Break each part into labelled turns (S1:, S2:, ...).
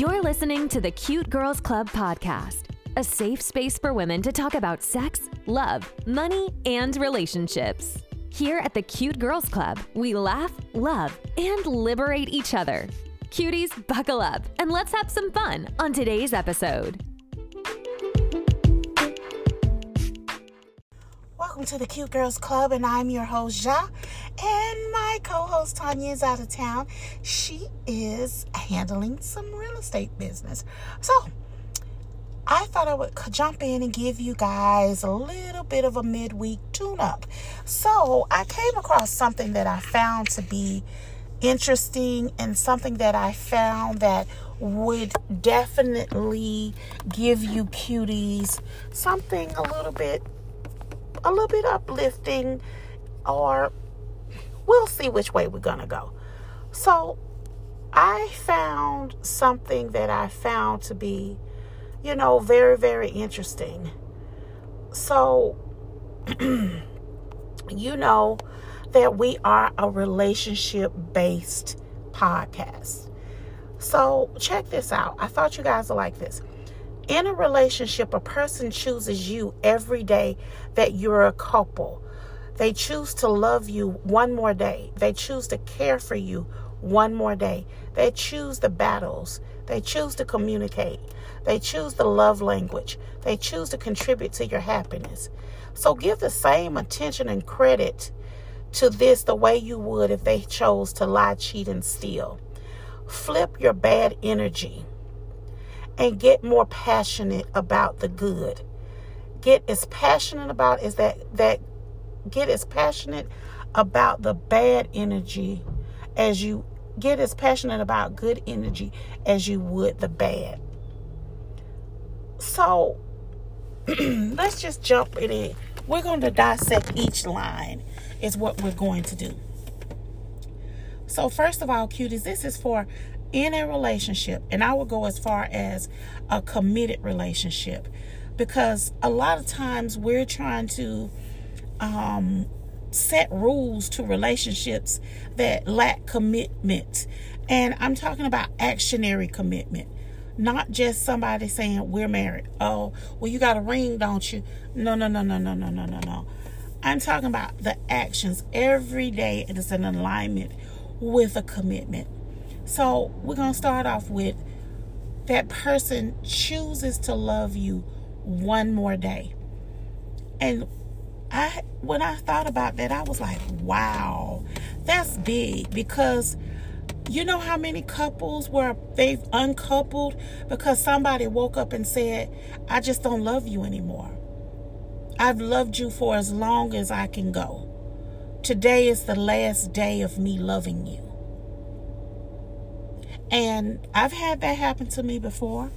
S1: You're listening to the Cute Girls Club podcast, a safe space for women to talk about sex, love, money, and relationships. Here at the Cute Girls Club, we laugh, love, and liberate each other. Cuties, buckle up and let's have some fun on today's episode.
S2: Welcome to the Cute Girls Club, and I'm your host, Ja. And my co host, Tanya, is out of town. She is handling some real estate business. So, I thought I would jump in and give you guys a little bit of a midweek tune up. So, I came across something that I found to be interesting and something that I found that would definitely give you cuties something a little bit a little bit uplifting or we'll see which way we're to go. So, I found something that I found to be, you know, very, very interesting. So, you know that we are a relationship based podcast. So, check this out. I thought you guys would like this. In a relationship, a person chooses you every day that you're a couple. They choose to love you one more day. They choose to care for you one more day. They choose the battles. They choose to communicate. They choose the love language. They choose to contribute to your happiness. So give the same attention and credit to this the way you would if they chose to lie, cheat, and steal. Flip your bad energy and get more passionate about the good. Get as passionate about is that that get as passionate about the bad energy as you get as passionate about good energy as you would the bad. So let's just jump it in. We're going to dissect each line is what we're going to do. So first of all, cuties, this is for in a relationship, and I will go as far as a committed relationship because a lot of times we're trying to um, set rules to relationships that lack commitment. And I'm talking about actionary commitment, not just somebody saying we're married. Oh, well, you got a ring, don't you? No, no, no, no, no, no, no, no, no. I'm talking about the actions every day. It is an alignment with a commitment. So we're going to start off with that person chooses to love you one more day. And I when I thought about that, I was like, wow, that's big because you know how many couples where they've uncoupled because somebody woke up and said, I just don't love you anymore. I've loved you for as long as I can go. Today is the last day of me loving you. And I've had that happen to me before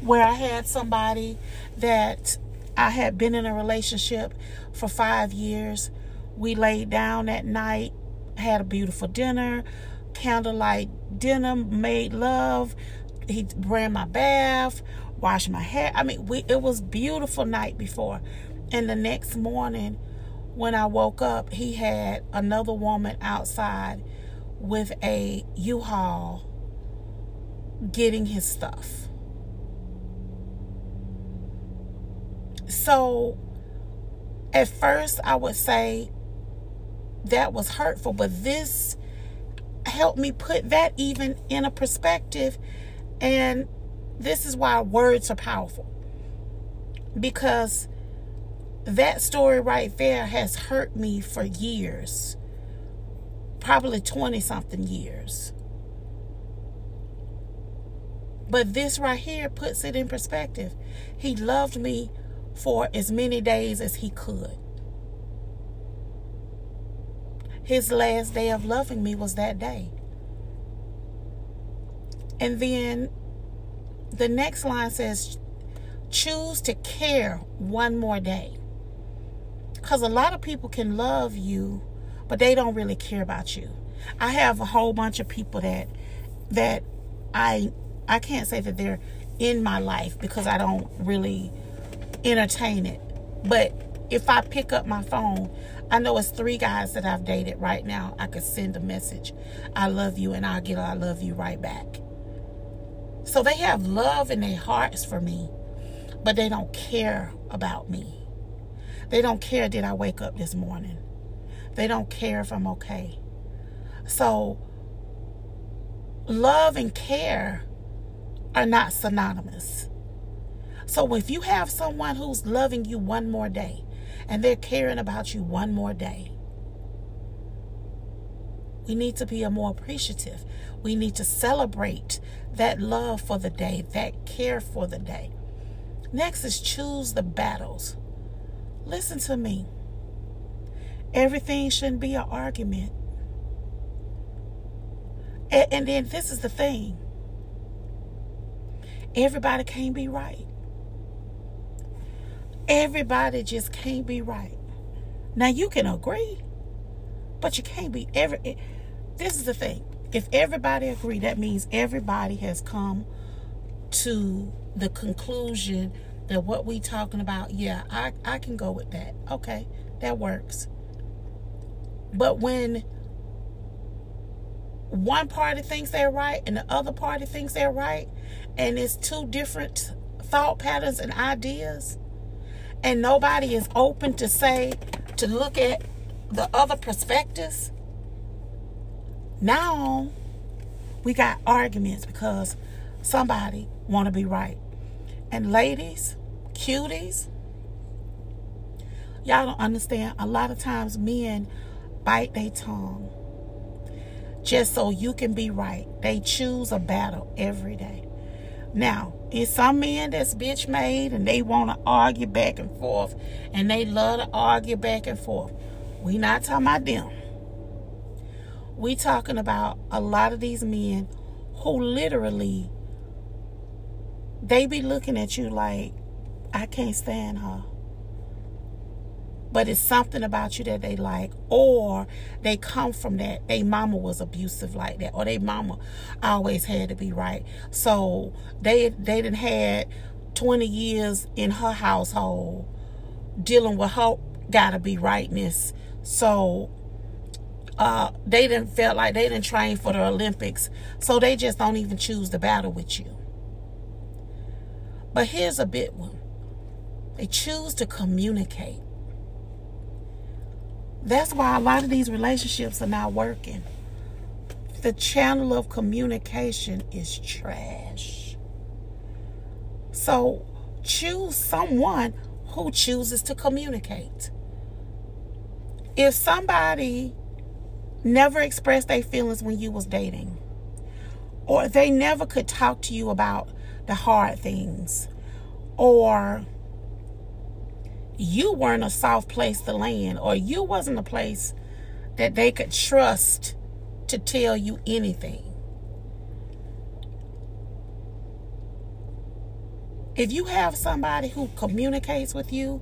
S2: where I had somebody that I had been in a relationship for five years. We laid down at night, had a beautiful dinner, candlelight dinner, made love. He ran my bath, washed my hair. I mean, we, it was beautiful night before. And the next morning, when I woke up, he had another woman outside with a U-Haul getting his stuff. So at first, I would say that was hurtful, but this helped me put that even in a perspective. And this is why words are powerful. Because that story right there has hurt me for years, probably 20 something years. But this right here puts it in perspective. He loved me for as many days as he could. His last day of loving me was that day. And then the next line says, choose to care one more day. Because a lot of people can love you, but they don't really care about you. I have a whole bunch of people that that I I can't say that they're in my life because I don't really entertain it. But if I pick up my phone, I know it's three guys that I've dated right now. I could send a message, I love you, and I'll get I love you right back. So they have love in their hearts for me, but they don't care about me. They don't care did I wake up this morning. They don't care if I'm okay. So love and care are not synonymous. So if you have someone who's loving you one more day and they're caring about you one more day, we need to be a more appreciative. We need to celebrate that love for the day, that care for the day. Next is choose the battles. Listen to me. Everything shouldn't be an argument. And, and then this is the thing everybody can't be right. Everybody just can't be right. Now you can agree, but you can't be every. Eh, this is the thing. If everybody agree, that means everybody has come to the conclusion that what we talking about, yeah, I, I can go with that. Okay, that works. But when one party thinks they're right and the other party thinks they're right, and it's two different thought patterns and ideas, and nobody is open to say, to look at the other perspectives, now we got arguments because somebody want to be right. And ladies, cuties, y'all don't understand. A lot of times men bite their tongue just so you can be right. They choose a battle every day. Now, it's some men that's bitch made and they want to argue back and forth and they love to argue back and forth. We not talking about them. We talking about a lot of these men who literally they be looking at you like I can't stand her. But it's something about you that they like, or they come from that. They mama was abusive like that, or they mama always had to be right. So they they didn't had 20 years in her household dealing with her gotta be rightness. So uh, they didn't feel like they didn't train for the Olympics, so they just don't even choose to battle with you. But here's a big one: they choose to communicate. That's why a lot of these relationships are not working. The channel of communication is trash. So choose someone who chooses to communicate. If somebody never expressed their feelings when you was dating or they never could talk to you about the hard things or you weren't a soft place to land or you wasn't a place that they could trust to tell you anything if you have somebody who communicates with you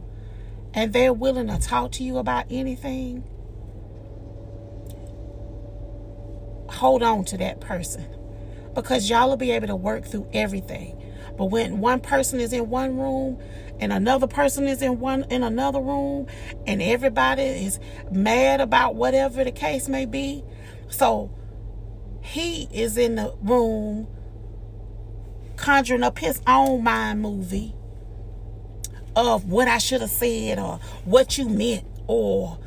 S2: and they're willing to talk to you about anything hold on to that person because y'all will be able to work through everything. But when one person is in one room and another person is in one in another room and everybody is mad about whatever the case may be, so he is in the room conjuring up his own mind movie of what I should have said or what you meant or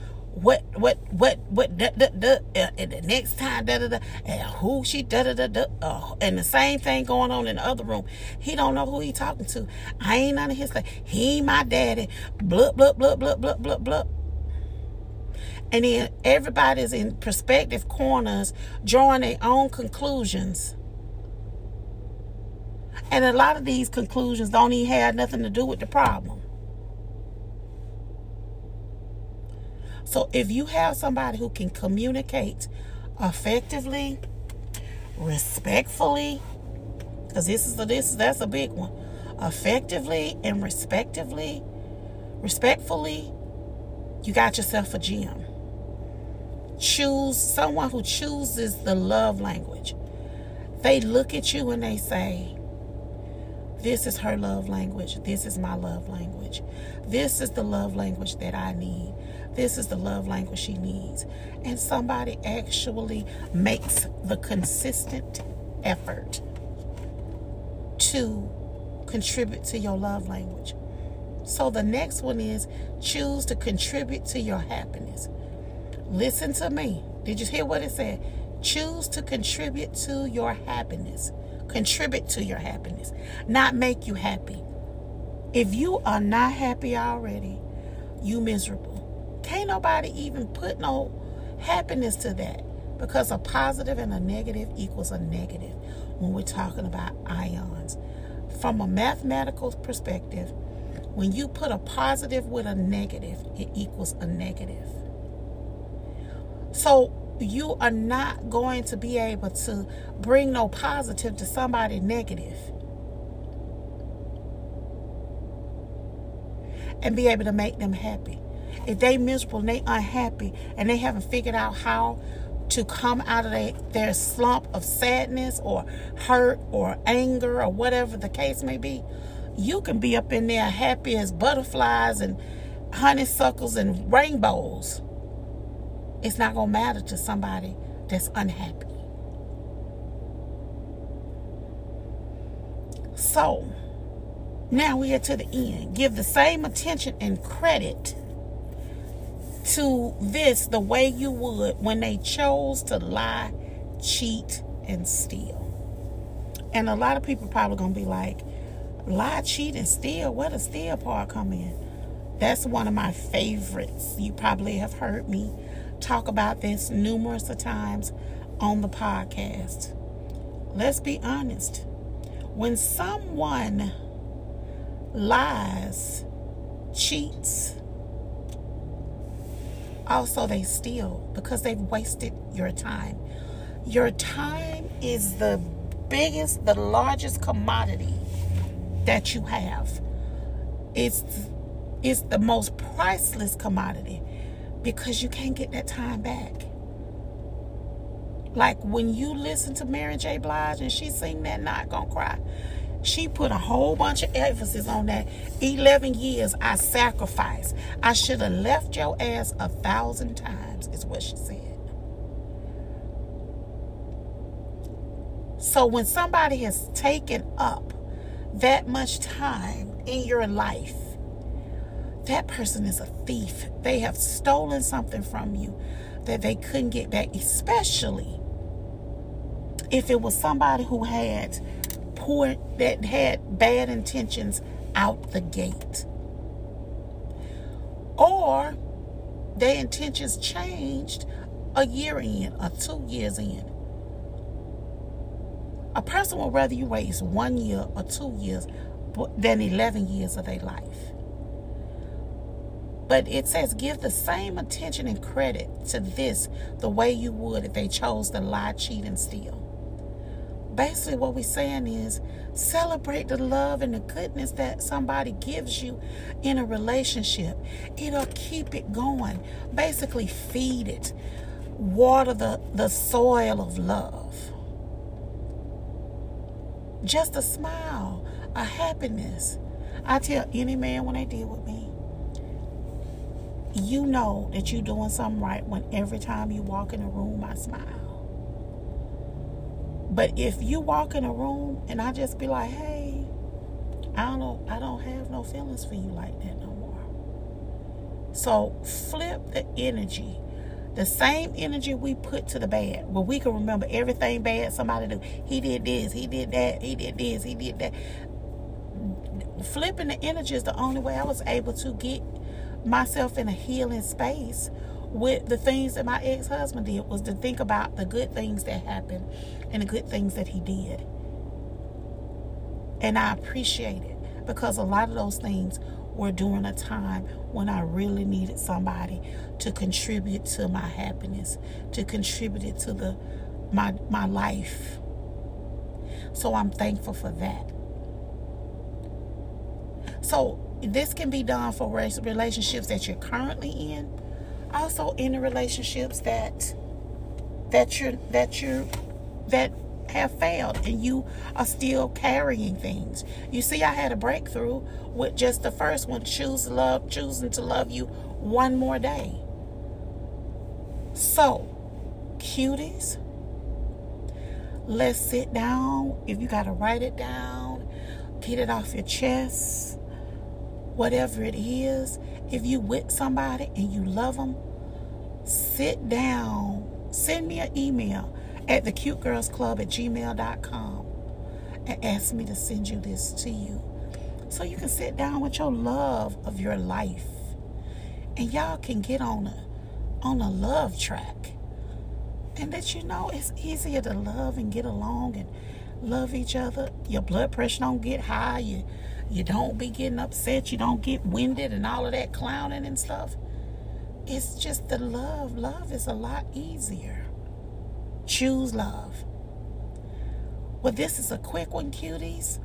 S2: what what what what da, da, da, and the next time da da da and who she da da da da uh, and the same thing going on in the other room. He don't know who he talking to. I ain't none of his thing. He my daddy. Blah blah blah blah blah blah blah and then everybody's in perspective corners drawing their own conclusions. And a lot of these conclusions don't even have nothing to do with the problem So if you have somebody who can communicate effectively, respectfully, because this is a, this that's a big one, effectively and respectively, respectfully, you got yourself a gem. Choose someone who chooses the love language. They look at you and they say, This is her love language. This is my love language. This is the love language that I need. This is the love language she needs. And somebody actually makes the consistent effort to contribute to your love language. So the next one is choose to contribute to your happiness. Listen to me. Did you hear what it said? Choose to contribute to your happiness. Contribute to your happiness, not make you happy. If you are not happy already, you miserable. Can't nobody even put no happiness to that because a positive and a negative equals a negative when we're talking about ions. From a mathematical perspective, when you put a positive with a negative, it equals a negative. So you are not going to be able to bring no positive to somebody negative and be able to make them happy. If they miserable and they unhappy and they haven't figured out how to come out of their, their slump of sadness or hurt or anger or whatever the case may be, you can be up in there happy as butterflies and honeysuckles and rainbows it's not going to matter to somebody that's unhappy. So, now we are to the end. Give the same attention and credit to this the way you would when they chose to lie, cheat, and steal. And a lot of people probably to be like, lie, cheat, and steal? Where does steal part come in? That's one of my favorites. You probably have heard me talk about this numerous of times on the podcast. Let's be honest. When someone lies, cheats, also they steal because they've wasted your time. Your time is the biggest, the largest commodity that you have. It's it's the most priceless commodity because you can't get that time back. Like when you listen to Mary J. Blige and she sing that Not Gonna Cry, she put a whole bunch of emphasis on that. 11 years I sacrificed. I should have left your ass a thousand times, is what she said. So when somebody has taken up that much time in your life, that person is a thief. They have stolen something from you that they couldn't get back, especially if it was somebody who had poor, that had bad intentions out the gate. Or their intentions changed a year in or two years in. A person would rather you waste one year or two years than 11 years of their life. But it says give the same attention and credit to this the way you would if they chose to lie, cheat, and steal. Basically, what we're saying is celebrate the love and the goodness that somebody gives you in a relationship. It'll keep it going. Basically, feed it, water the, the soil of love. Just a smile, a happiness. I tell any man when they deal with me, you know that you're doing something right when every time you walk in a room, I smile. But if you walk in a room and I just be like, hey, I don't know, I don't have no feelings for you like that no more. So flip the energy. The same energy we put to the bad, where we can remember everything bad somebody do. He did this, he did that, he did this, he did that. Flipping the energy is the only way I was able to get myself in a healing space with the things that my ex-husband did was to think about the good things that happened and the good things that he did. And I appreciate it because a lot of those things were during a time when I really needed somebody to contribute to my happiness, to contribute to the my my life. So I'm thankful for that. So this can be done for relationships that you're currently in also in the relationships that that you're that you that have failed and you are still carrying things. You see i had a breakthrough with just the first one choose love choosing to love you one more day. So cuties let's sit down. If you got to write it down get it off your chest, whatever it is. If you with somebody and you love them, sit down, send me an email at the cute girls club at gmail.com and ask me to send you this to you. So you can sit down with your love of your life. And y'all can get on a on a love track. And that you know it's easier to love and get along and love each other. Your blood pressure don't get high. You you don't be getting upset. You don't get winded and all of that clowning and stuff. It's just the love. Love is a lot easier. Choose love. Well this is a quick one cuties.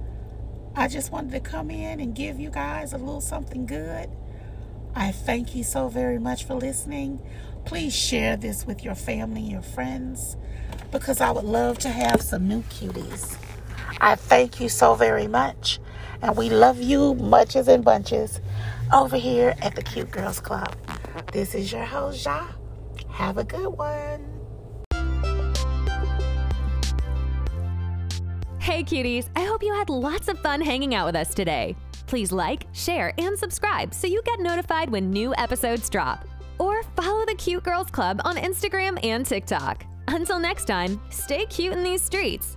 S2: I just wanted to come in and give you guys a little something good. I thank you so very much for listening. Please share this with your family your friends because I would love to have some new cuties. I thank you so very much. And we love you muches and bunches over here at the Cute Girls Club. This is your host, Ja. Have a good one.
S1: Hey, cuties. I hope you had lots of fun hanging out with us today. Please like, share, and subscribe so you get notified when new episodes drop. Or follow the Cute Girls Club on Instagram and TikTok. Until next time, stay cute in these streets.